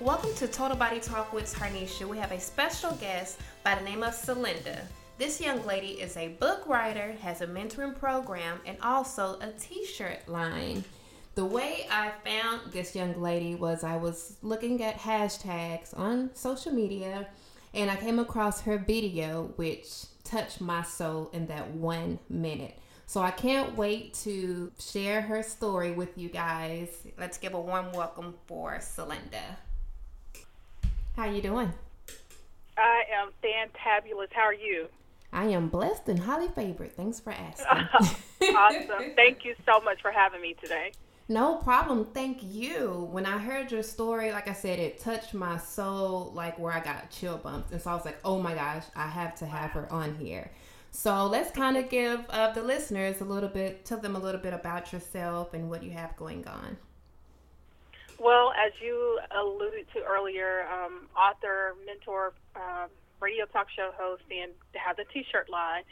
Welcome to Total Body Talk with Tarnisha. We have a special guest by the name of Sylinda. This young lady is a book writer, has a mentoring program, and also a t shirt line. The way I found this young lady was I was looking at hashtags on social media and I came across her video, which touched my soul in that one minute. So I can't wait to share her story with you guys. Let's give a warm welcome for Sylinda. How you doing? I am fantabulous. How are you? I am blessed and highly favored. Thanks for asking. awesome. Thank you so much for having me today. No problem. Thank you. When I heard your story, like I said, it touched my soul, like where I got chill bumps. And so I was like, oh my gosh, I have to have her on here. So let's kind of give uh, the listeners a little bit, tell them a little bit about yourself and what you have going on. Well, as you alluded to earlier, um, author, mentor, um, radio talk show host, and have the T-shirt line.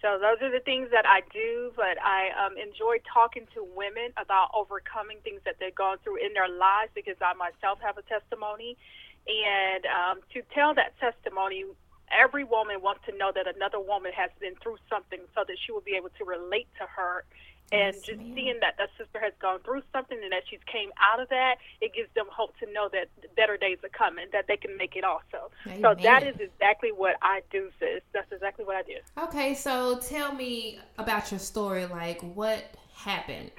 So those are the things that I do, but I um, enjoy talking to women about overcoming things that they've gone through in their lives because I myself have a testimony. And um, to tell that testimony, every woman wants to know that another woman has been through something so that she will be able to relate to her and yes, just ma'am. seeing that that sister has gone through something and that she's came out of that, it gives them hope to know that better days are coming, that they can make it also. Amen. So that is exactly what I do, sis. That's exactly what I do. Okay, so tell me about your story. Like, what happened?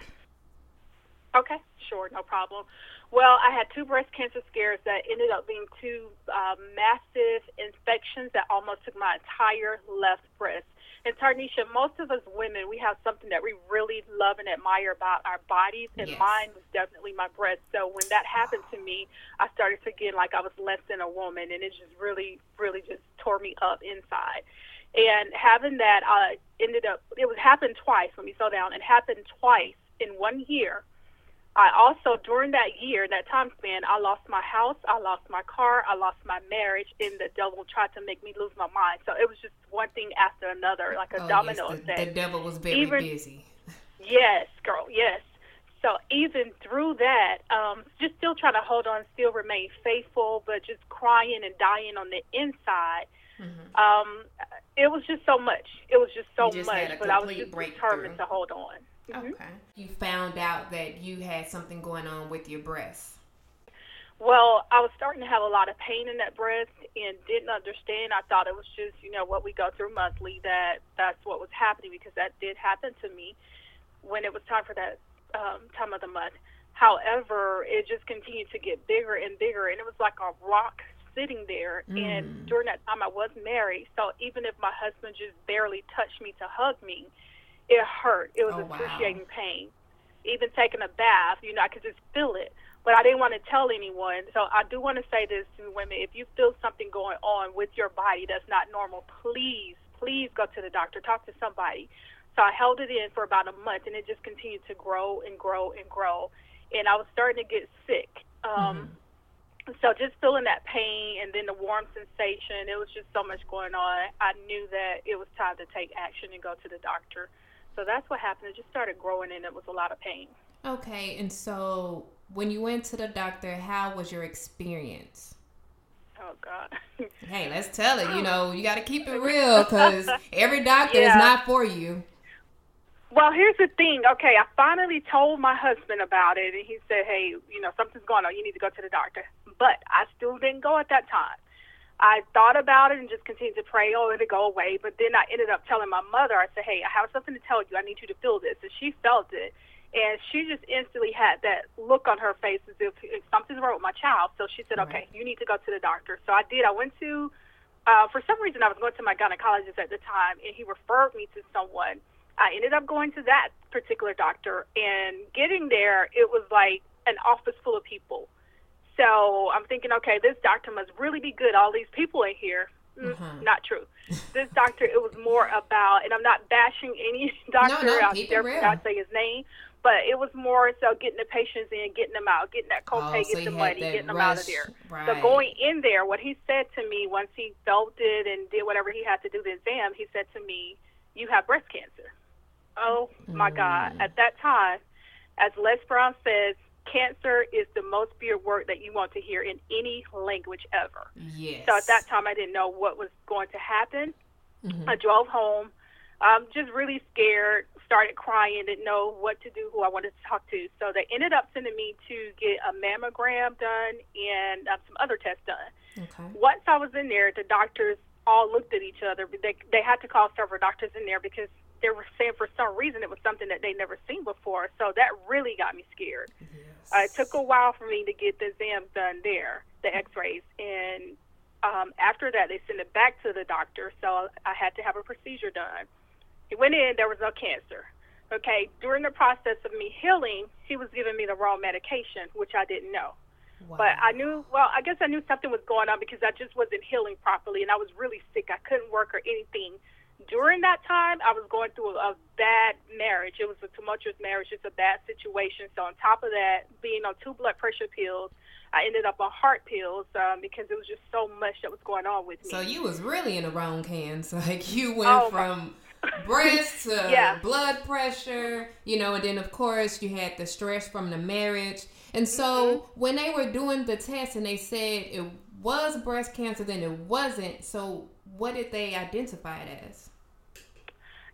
Okay, sure, no problem. Well, I had two breast cancer scares that ended up being two uh, massive infections that almost took my entire left breast. And Tarnisha, most of us women, we have something that we really love and admire about our bodies, and yes. mine was definitely my breasts. So when that happened to me, I started feeling like I was less than a woman, and it just really, really just tore me up inside. And having that, I uh, ended up, it was happened twice. Let me slow down. It happened twice in one year I also, during that year, that time span, I lost my house, I lost my car, I lost my marriage, and the devil tried to make me lose my mind. So it was just one thing after another, like a oh, domino yes, effect. The, the devil was very even, busy. yes, girl, yes. So even through that, um, just still trying to hold on, still remain faithful, but just crying and dying on the inside. Mm-hmm. Um, it was just so much. It was just so just much, but I was just determined to hold on. Mm-hmm. Okay. You found out that you had something going on with your breast. Well, I was starting to have a lot of pain in that breast and didn't understand. I thought it was just, you know, what we go through monthly that that's what was happening because that did happen to me when it was time for that um, time of the month. However, it just continued to get bigger and bigger, and it was like a rock sitting there. Mm. And during that time, I was married, so even if my husband just barely touched me to hug me, it hurt. It was oh, excruciating wow. pain. Even taking a bath, you know, I could just feel it. But I didn't want to tell anyone. So I do want to say this to women. If you feel something going on with your body that's not normal, please, please go to the doctor. Talk to somebody. So I held it in for about a month, and it just continued to grow and grow and grow. And I was starting to get sick. Um, mm-hmm. So just feeling that pain and then the warm sensation, it was just so much going on. I knew that it was time to take action and go to the doctor. So that's what happened. It just started growing and it was a lot of pain. Okay, and so when you went to the doctor, how was your experience? Oh God. hey, let's tell it. You know, you got to keep it real because every doctor yeah. is not for you. Well, here's the thing. Okay, I finally told my husband about it, and he said, "Hey, you know, something's going on. You need to go to the doctor." But I still didn't go at that time. I thought about it and just continued to pray, oh, it'll go away. But then I ended up telling my mother, I said, hey, I have something to tell you. I need you to feel this. And she felt it. And she just instantly had that look on her face as if, if something's wrong with my child. So she said, okay, you need to go to the doctor. So I did. I went to, uh, for some reason, I was going to my gynecologist at the time, and he referred me to someone. I ended up going to that particular doctor, and getting there, it was like an office full of people so I'm thinking, okay, this doctor must really be good. All these people in here. Mm, mm-hmm. Not true. This doctor, it was more about, and I'm not bashing any doctor. No, no, I'll never not say his name, but it was more so getting the patients in, getting them out, getting that copay, oh, so getting the money, getting rush. them out of there. Right. So going in there, what he said to me once he felt it and did whatever he had to do the exam, he said to me, "You have breast cancer." Oh my mm. God! At that time, as Les Brown says, cancer is the most feared word that you want to hear in any language ever. Yes. So at that time, I didn't know what was going to happen. Mm-hmm. I drove home, um, just really scared, started crying, didn't know what to do, who I wanted to talk to. So they ended up sending me to get a mammogram done and um, some other tests done. Okay. Once I was in there, the doctors all looked at each other. They they had to call several doctors in there because they were saying for some reason it was something that they never seen before. So that really got me scared. Yes. Uh, it took a while for me to get the exams done there, the X-rays, and um, after that they sent it back to the doctor. So I had to have a procedure done. He went in, there was no cancer. Okay, during the process of me healing, he was giving me the wrong medication, which I didn't know. Wow. But I knew, well, I guess I knew something was going on because I just wasn't healing properly and I was really sick. I couldn't work or anything. During that time, I was going through a, a bad marriage. It was a tumultuous marriage, It's a bad situation. So, on top of that, being on two blood pressure pills, I ended up on heart pills um, because it was just so much that was going on with me. So you was really in the wrong hands. Like you went oh, from breast to yeah. blood pressure, you know, and then of course you had the stress from the marriage. And so mm-hmm. when they were doing the test and they said it was breast cancer, then it wasn't. So what did they identify it as?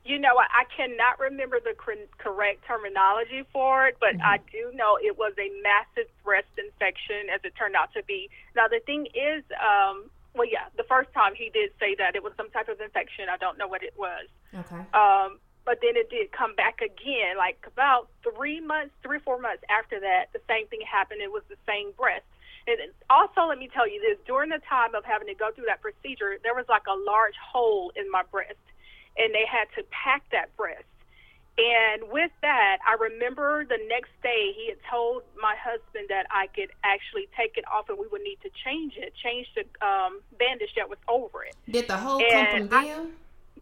You know, I cannot remember the correct terminology for it, but mm-hmm. I do know it was a massive breast infection, as it turned out to be. Now, the thing is, um, well, yeah, the first time he did say that it was some type of infection. I don't know what it was. Okay. Um, but then it did come back again, like about three months, three or four months after that, the same thing happened. It was the same breast. And also, let me tell you this: during the time of having to go through that procedure, there was like a large hole in my breast, and they had to pack that breast. And with that, I remember the next day he had told my husband that I could actually take it off and we would need to change it, change the um, bandage that was over it. Did the hole and come from them?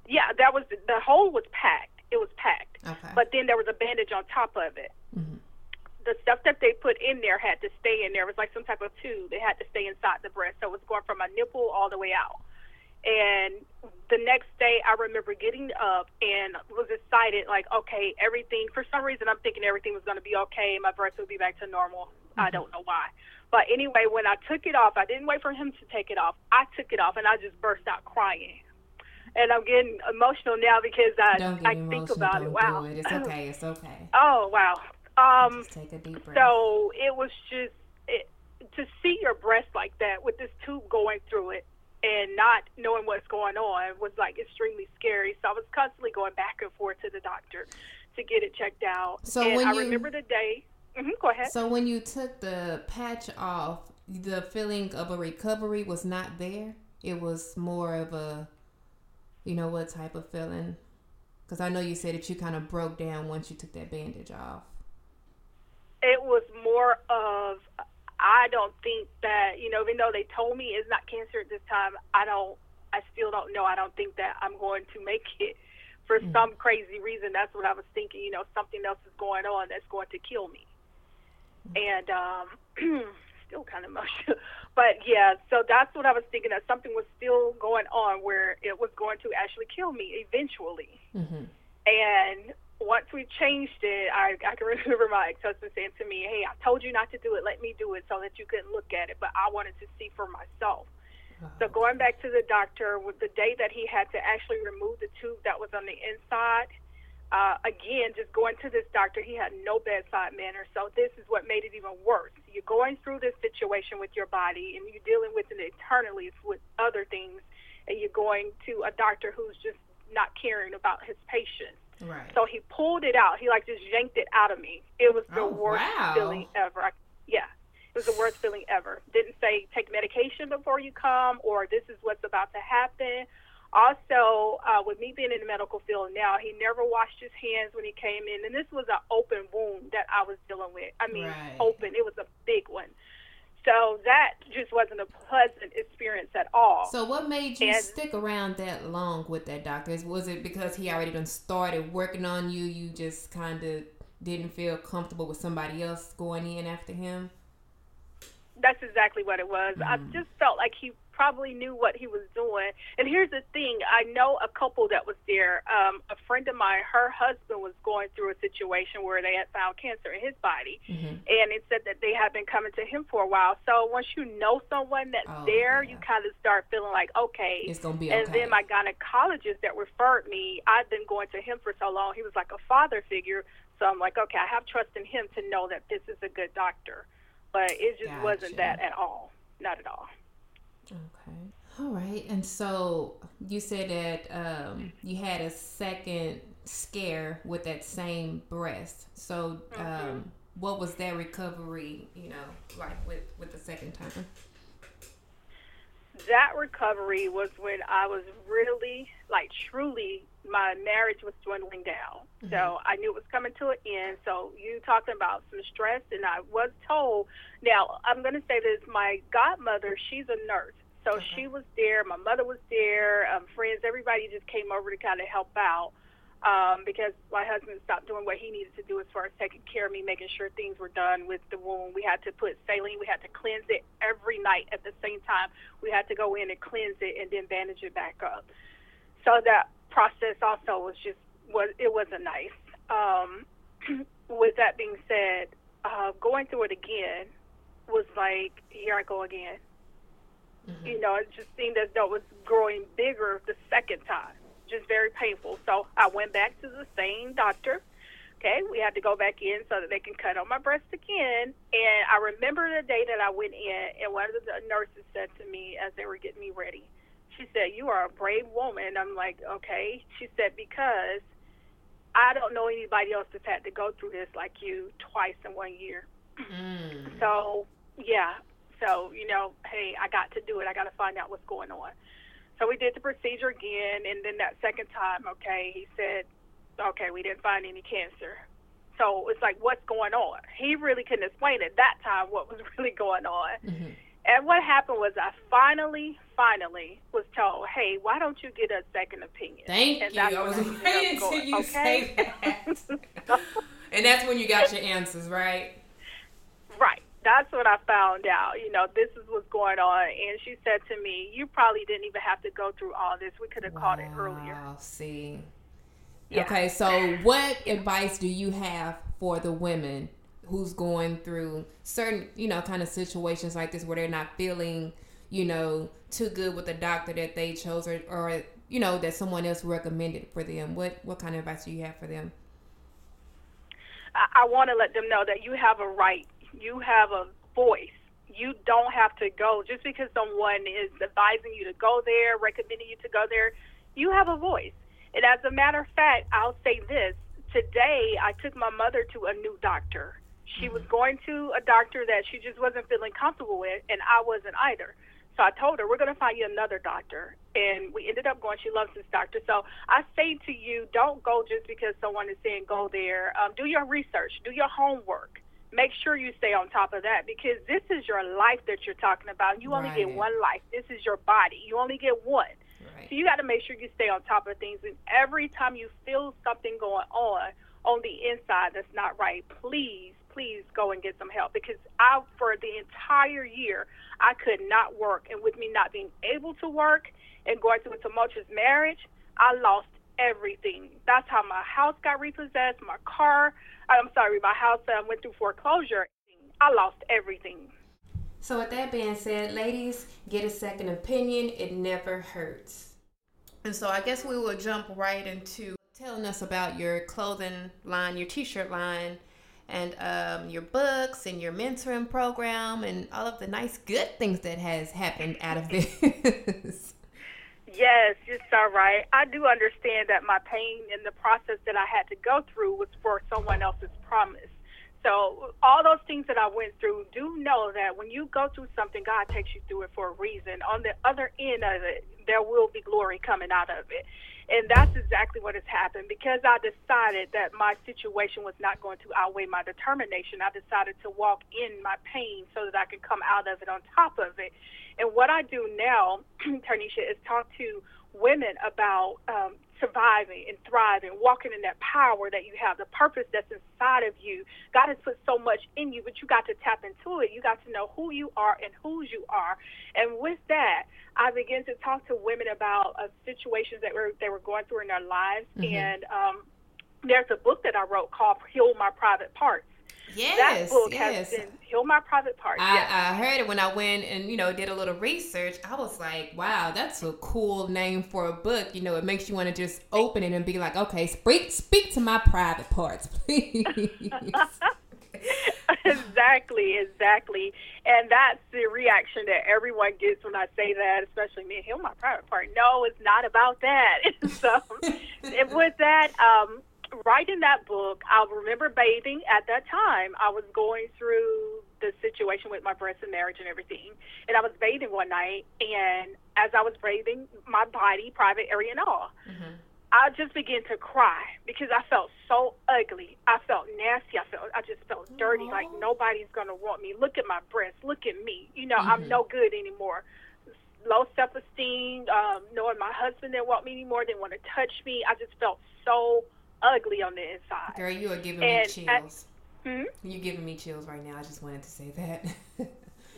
yeah, that was the hole was packed. It was packed. Okay. But then there was a bandage on top of it. Mm-hmm. The stuff that they put in there had to stay in there. It was like some type of tube. It had to stay inside the breast. So it was going from a nipple all the way out. And the next day, I remember getting up and was excited, like, okay, everything, for some reason, I'm thinking everything was going to be okay. My breath would be back to normal. Mm-hmm. I don't know why. But anyway, when I took it off, I didn't wait for him to take it off. I took it off and I just burst out crying. And I'm getting emotional now because I I think about Don't it. Wow. It. It's okay. It's okay. oh, wow. Um, just take a deep breath. So it was just it, to see your breast like that with this tube going through it and not knowing what's going on was like extremely scary. So I was constantly going back and forth to the doctor to get it checked out. So and when I you, remember the day. Mm-hmm, go ahead. So when you took the patch off, the feeling of a recovery was not there. It was more of a, you know, what type of feeling? Because I know you said that you kind of broke down once you took that bandage off. It was more of I don't think that you know, even though they told me it's not cancer at this time, I don't. I still don't know. I don't think that I'm going to make it for mm some crazy reason. That's what I was thinking. You know, something else is going on that's going to kill me. mm And um, still kind of emotional. But yeah, so that's what I was thinking. That something was still going on where it was going to actually kill me eventually. Mm-hmm. And once we changed it, I, I can remember my ex-husband saying to me, "Hey, I told you not to do it. Let me do it so that you couldn't look at it, but I wanted to see for myself." So going back to the doctor, with the day that he had to actually remove the tube that was on the inside, uh, again, just going to this doctor, he had no bedside manner. So this is what made it even worse. You're going through this situation with your body, and you're dealing with it internally with other things, and you're going to a doctor who's just not caring about his patients. Right. So he pulled it out. He like just yanked it out of me. It was the oh, worst wow. feeling ever. I, yeah, it was the worst feeling ever. Didn't say take medication before you come or this is what's about to happen. Also, uh, with me being in the medical field now, he never washed his hands when he came in, and this was an open wound that I was dealing with. I mean, right. open. It was a big one. So that just wasn't a pleasant experience at all. So what made you and, stick around that long with that doctor? Was it because he already done started working on you? You just kind of didn't feel comfortable with somebody else going in after him? That's exactly what it was. Mm. I just felt like he probably knew what he was doing. And here's the thing I know a couple that was there. Um, a friend of mine, her husband was going through a situation where they had found cancer in his body. Mm-hmm. And it said that they had been coming to him for a while. So once you know someone that's oh, there, yeah. you kind of start feeling like, okay. It's going to be okay. And then my gynecologist that referred me, I've been going to him for so long. He was like a father figure. So I'm like, okay, I have trust in him to know that this is a good doctor. But it just gotcha. wasn't that at all. Not at all. Okay. All right. And so you said that um, you had a second scare with that same breast. So um, mm-hmm. what was that recovery, you know, like with, with the second time? That recovery was when I was really, like, truly, my marriage was dwindling down. Mm-hmm. So I knew it was coming to an end. So you talking about some stress, and I was told. Now I'm going to say this: my godmother, she's a nurse, so okay. she was there. My mother was there. Um, friends, everybody just came over to kind of help out um, because my husband stopped doing what he needed to do as far as taking care of me, making sure things were done with the wound. We had to put saline. We had to cleanse it every night at the same time. We had to go in and cleanse it and then bandage it back up. So that process also was just was it wasn't nice. Um, with that being said, uh, going through it again was like here I go again. Mm-hmm. You know, it just seemed as though it was growing bigger the second time, just very painful. So I went back to the same doctor. Okay, we had to go back in so that they can cut on my breast again. And I remember the day that I went in, and one of the nurses said to me as they were getting me ready, she said, You are a brave woman. I'm like, Okay. She said, Because I don't know anybody else that's had to go through this like you twice in one year. Mm. So, yeah, so, you know, hey, I got to do it. I got to find out what's going on. So we did the procedure again. And then that second time, okay, he said, okay, we didn't find any cancer. So it's like, what's going on? He really couldn't explain at that time what was really going on. Mm-hmm. And what happened was I finally, finally was told, hey, why don't you get a second opinion? Thank and you. I was waiting until you okay? say that. and that's when you got your answers, right? Right that's what I found out. You know, this is what's going on. And she said to me, You probably didn't even have to go through all this. We could have wow, caught it earlier. Oh see. Yeah. Okay, so what advice do you have for the women who's going through certain, you know, kind of situations like this where they're not feeling, you know, too good with the doctor that they chose or, or you know, that someone else recommended for them? What what kind of advice do you have for them? I, I want to let them know that you have a right you have a voice. You don't have to go just because someone is advising you to go there, recommending you to go there. You have a voice. And as a matter of fact, I'll say this today I took my mother to a new doctor. She was going to a doctor that she just wasn't feeling comfortable with, and I wasn't either. So I told her, we're going to find you another doctor. And we ended up going. She loves this doctor. So I say to you, don't go just because someone is saying go there. Um, do your research, do your homework make sure you stay on top of that because this is your life that you're talking about. You only right. get one life. This is your body. You only get one. Right. So you got to make sure you stay on top of things. And every time you feel something going on on the inside that's not right, please, please go and get some help because I, for the entire year, I could not work. And with me not being able to work and going through a tumultuous marriage, I lost everything. That's how my house got repossessed, my car. I'm sorry, my house uh, went through foreclosure. I lost everything. So, with that being said, ladies, get a second opinion. It never hurts. And so, I guess we will jump right into telling us about your clothing line, your t shirt line, and um, your books and your mentoring program, and all of the nice, good things that has happened out of this. Yes, you're so right. I do understand that my pain and the process that I had to go through was for someone else's promise. So all those things that I went through, do know that when you go through something, God takes you through it for a reason. On the other end of it, there will be glory coming out of it. And that's exactly what has happened. Because I decided that my situation was not going to outweigh my determination, I decided to walk in my pain so that I could come out of it on top of it. And what I do now, Tarnisha, is talk to women about um, surviving and thriving, walking in that power that you have, the purpose that's inside of you. God has put so much in you, but you got to tap into it. You got to know who you are and whose you are. And with that, I began to talk to women about uh, situations that were they were going through in their lives. Mm-hmm. And um, there's a book that I wrote called "Heal My Private Parts." Yes, that book yes. has been heal my private parts. I, yes. I heard it when I went and you know did a little research. I was like, wow, that's a cool name for a book. You know, it makes you want to just open it and be like, okay, speak speak to my private parts, please. exactly, exactly. And that's the reaction that everyone gets when I say that, especially me, heal my private part. No, it's not about that. so, with that, um, writing that book, I remember bathing at that time. I was going through the situation with my breast and marriage and everything. And I was bathing one night, and as I was bathing, my body, private area and all, mm-hmm. I just began to cry because I felt so ugly. I felt nasty. I felt I just felt dirty. Aww. Like nobody's gonna want me. Look at my breasts. Look at me. You know, mm-hmm. I'm no good anymore. Low self esteem. Um, knowing my husband didn't want me anymore. Didn't want to touch me. I just felt so ugly on the inside. Girl, you are giving and, me chills. hmm? You giving me chills right now. I just wanted to say that.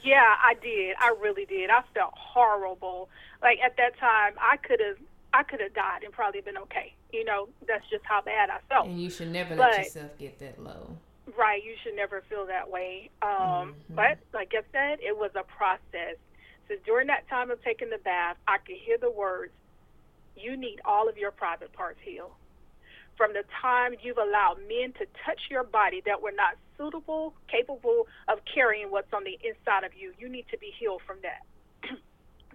yeah, I did. I really did. I felt horrible. Like at that time, I could have, I could have died and probably been okay. You know, that's just how bad I felt. And you should never but, let yourself get that low. Right, you should never feel that way. Um, mm-hmm. But like I said, it was a process. So during that time of taking the bath, I could hear the words, "You need all of your private parts healed." From the time you've allowed men to touch your body that were not suitable, capable of carrying what's on the inside of you. You need to be healed from that.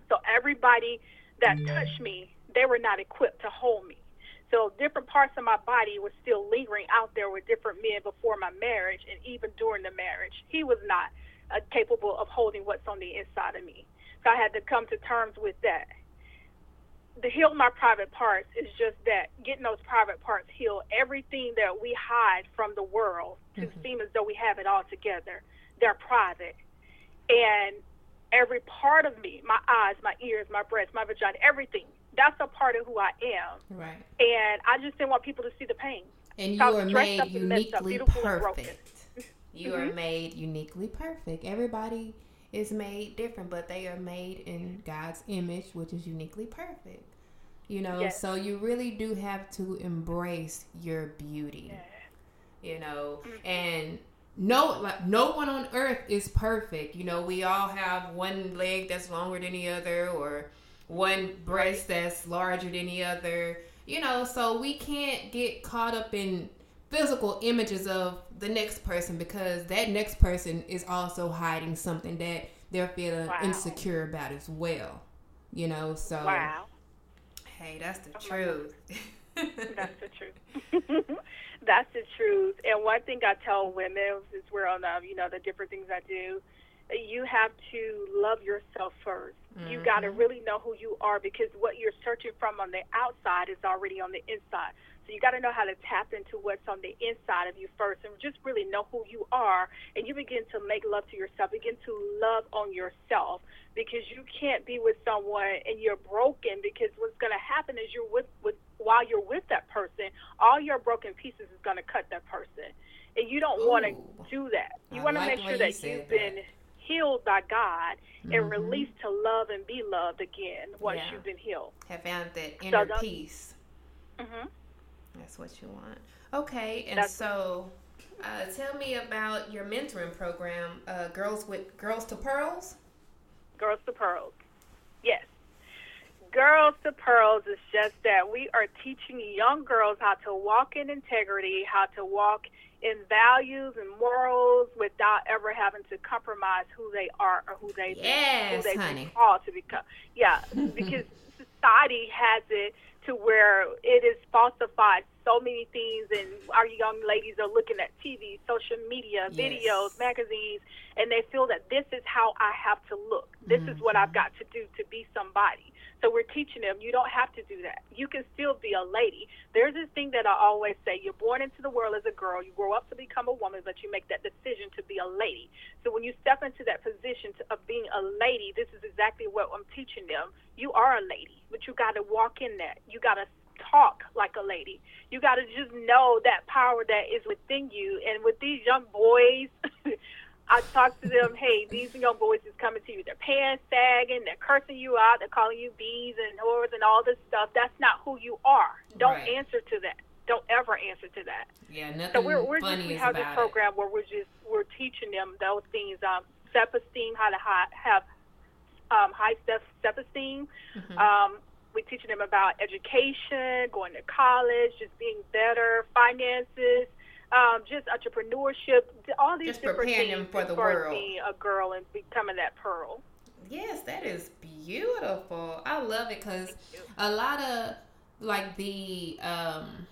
so everybody that touched me, they were not equipped to hold me. So different parts of my body were still lingering out there with different men before my marriage and even during the marriage. He was not uh, capable of holding what's on the inside of me. So I had to come to terms with that the heal my private parts is just that getting those private parts healed. Everything that we hide from the world to mm-hmm. seem as though we have it all together, they're private. And every part of me, my eyes, my ears, my breasts, my vagina, everything, that's a part of who I am. Right. And I just didn't want people to see the pain. And you are made uniquely perfect. You mm-hmm. are made uniquely perfect. Everybody is made different, but they are made in God's image, which is uniquely perfect. You know, yes. so you really do have to embrace your beauty. You know, mm-hmm. and no like no one on earth is perfect. You know, we all have one leg that's longer than the other or one breast that's larger than the other. You know, so we can't get caught up in physical images of the next person because that next person is also hiding something that they're feeling wow. insecure about as well. You know, so wow. Hey, that's the truth. that's the truth. that's the truth. And one thing I tell women is we're on the, you know, the different things I do. You have to love yourself 1st mm-hmm. You got to really know who you are because what you're searching from on the outside is already on the inside. So you got to know how to tap into what's on the inside of you first and just really know who you are. And you begin to make love to yourself, begin to love on yourself because you can't be with someone and you're broken because what's going to happen is you're with, with, while you're with that person, all your broken pieces is going to cut that person. And you don't want to do that. You want to like make sure that you you've that. Been healed by God and mm-hmm. released to love and be loved again once yeah. you've been healed. Have found that inner so peace. Mm-hmm. That's what you want. Okay, and That's so uh, tell me about your mentoring program, uh, Girls with Girls to Pearls. Girls to Pearls. Yes. Girls to Pearls is just that we are teaching young girls how to walk in integrity, how to walk in values and morals without ever having to compromise who they are or who they yes, who they called to become. Yeah, because society has it to where it is falsified so many things and our young ladies are looking at TV, social media, yes. videos, magazines, and they feel that this is how I have to look. This mm-hmm. is what I've got to do to be somebody. So we're teaching them you don't have to do that. You can still be a lady. There's this thing that I always say you're born into the world as a girl, you grow up to become a woman, but you make that decision to be a lady. So when you step into that position to, of being a lady, this is exactly what I'm teaching them. You are a lady, but you got to walk in that. You got to talk like a lady. You got to just know that power that is within you. And with these young boys, I talk to them, hey, these young boys is coming to you. They're pants sagging, they're cursing you out, they're calling you bees and whores and all this stuff. That's not who you are. Don't right. answer to that. Don't ever answer to that. Yeah, nothing so we're, we're funny just, we have this program it. where we're just we're teaching them those things, um, self-esteem, how to ha- have um, high self-esteem. Mm-hmm. Um, we're teaching them about education, going to college, just being better, finances, um, just entrepreneurship, all these just different preparing things them for the world. being a girl and becoming that pearl. Yes, that is beautiful. I love it because a lot of like the um,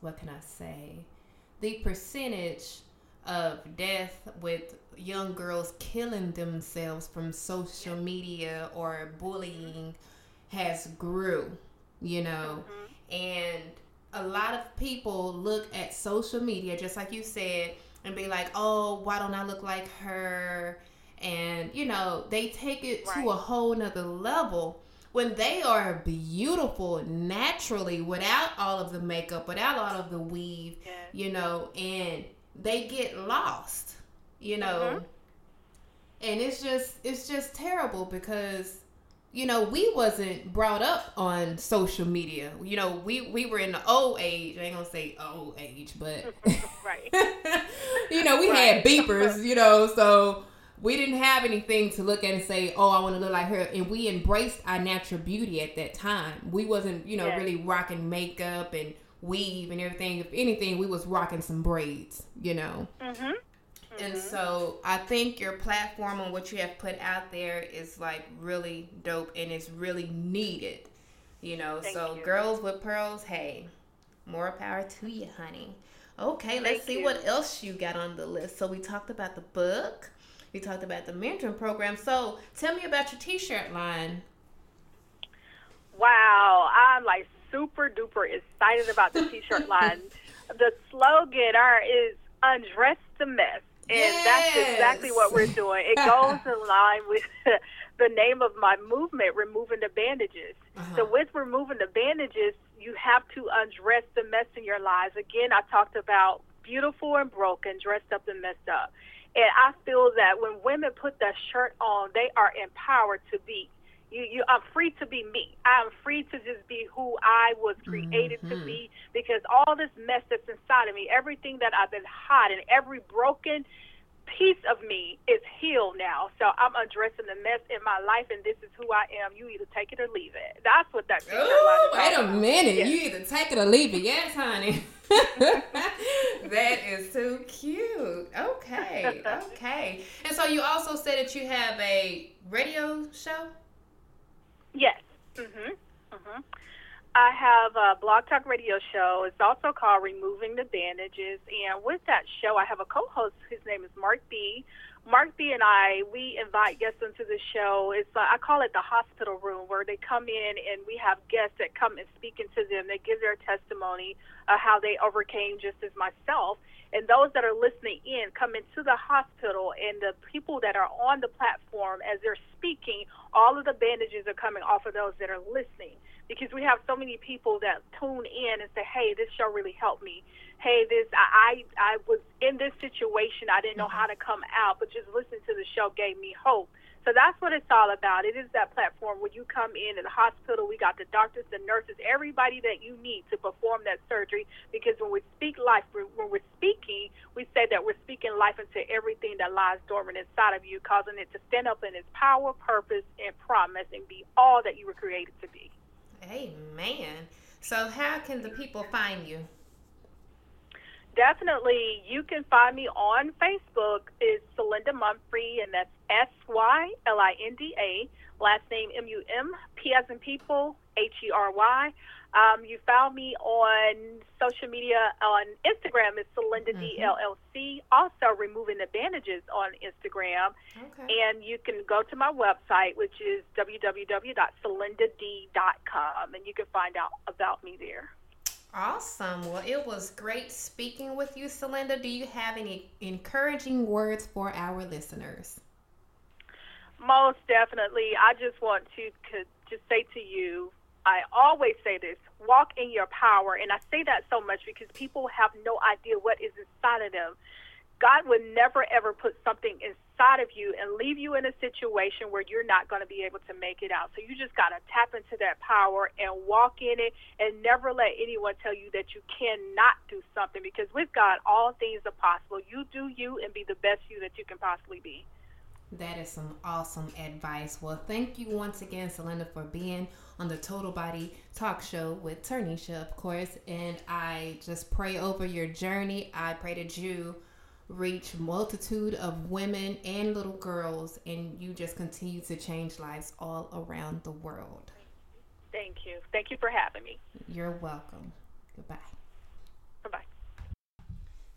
what can I say? The percentage of death with young girls killing themselves from social media or bullying has grew, you know, mm-hmm. and a lot of people look at social media, just like you said, and be like, oh, why don't I look like her? And, you know, they take it right. to a whole nother level when they are beautiful naturally without all of the makeup, without all of the weave, yeah. you know, and they get lost, you know. Mm-hmm. And it's just it's just terrible because you know, we wasn't brought up on social media. You know, we we were in the old age. I ain't gonna say old age, but right. you know, we right. had beepers. You know, so we didn't have anything to look at and say, "Oh, I want to look like her." And we embraced our natural beauty at that time. We wasn't, you know, yes. really rocking makeup and weave and everything. If anything, we was rocking some braids. You know. Mm-hmm. And mm-hmm. so I think your platform and what you have put out there is like really dope and it's really needed. You know, Thank so you. girls with pearls, hey, more power to you, honey. Okay, let's Thank see you. what else you got on the list. So we talked about the book, we talked about the mentoring program. So tell me about your t-shirt line. Wow, I'm like super duper excited about the t-shirt line. The slogan are is undress the mess and yes. that's exactly what we're doing. It goes in line with the name of my movement, removing the bandages. Uh-huh. So with removing the bandages, you have to undress the mess in your lives. Again, I talked about beautiful and broken, dressed up and messed up. And I feel that when women put that shirt on, they are empowered to be you, you, I'm free to be me. I'm free to just be who I was created mm-hmm. to be because all this mess that's inside of me, everything that I've been hiding, every broken piece of me is healed now. So I'm addressing the mess in my life, and this is who I am. You either take it or leave it. That's what that. Oh, wait a minute! Yes. You either take it or leave it. Yes, honey. that is too cute. Okay, okay. And so you also said that you have a radio show. Yes. Mhm. Mhm. I have a blog talk radio show. It's also called Removing the Bandages, and with that show, I have a co-host. His name is Mark B. Mark B and I, we invite guests into the show. It's uh, I call it the hospital room, where they come in and we have guests that come and speak into them. They give their testimony of how they overcame, just as myself. And those that are listening in come into the hospital, and the people that are on the platform as they're speaking, all of the bandages are coming off of those that are listening. Because we have so many people that tune in and say, "Hey, this show really helped me." Hey, this I I, I was in this situation, I didn't know mm-hmm. how to come out, but just listening to the show gave me hope. So that's what it's all about. It is that platform where you come in in the hospital. We got the doctors, the nurses, everybody that you need to perform that surgery. Because when we speak life, when we're speaking, we say that we're speaking life into everything that lies dormant inside of you, causing it to stand up in its power, purpose, and promise, and be all that you were created to be. Amen. So, how can the people find you? Definitely you can find me on Facebook is Sylinda Mumphrey and that's S Y L I N D A last name M U M P as in people H E R Y. Um, you found me on social media on Instagram is Sylinda mm-hmm. DLLC. Also removing the bandages on Instagram. Okay. And you can go to my website which is www.sylindad.com and you can find out about me there. Awesome. Well, it was great speaking with you, Sylinda. Do you have any encouraging words for our listeners? Most definitely. I just want to, to just say to you, I always say this walk in your power. And I say that so much because people have no idea what is inside of them. God would never ever put something inside of you and leave you in a situation where you're not going to be able to make it out. So you just got to tap into that power and walk in it and never let anyone tell you that you cannot do something because with God, all things are possible. You do you and be the best you that you can possibly be. That is some awesome advice. Well, thank you once again, Selena, for being on the Total Body Talk Show with Tarnisha, of course. And I just pray over your journey. I pray that you reach multitude of women and little girls and you just continue to change lives all around the world. Thank you. Thank you for having me. You're welcome. Goodbye. Bye-bye.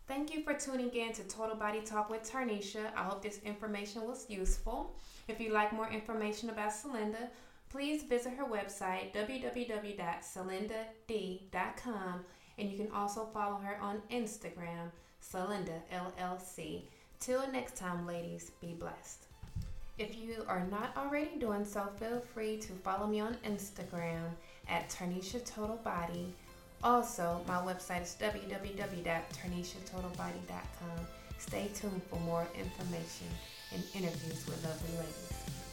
Thank you for tuning in to Total Body Talk with Tarnisha. I hope this information was useful. If you'd like more information about Sylinda, please visit her website www.sylindad.com and you can also follow her on Instagram Sylinda LLC. Till next time, ladies, be blessed. If you are not already doing so, feel free to follow me on Instagram at Tarnisha Total Body. Also, my website is www.tarnishatotalbody.com. Stay tuned for more information and interviews with lovely ladies.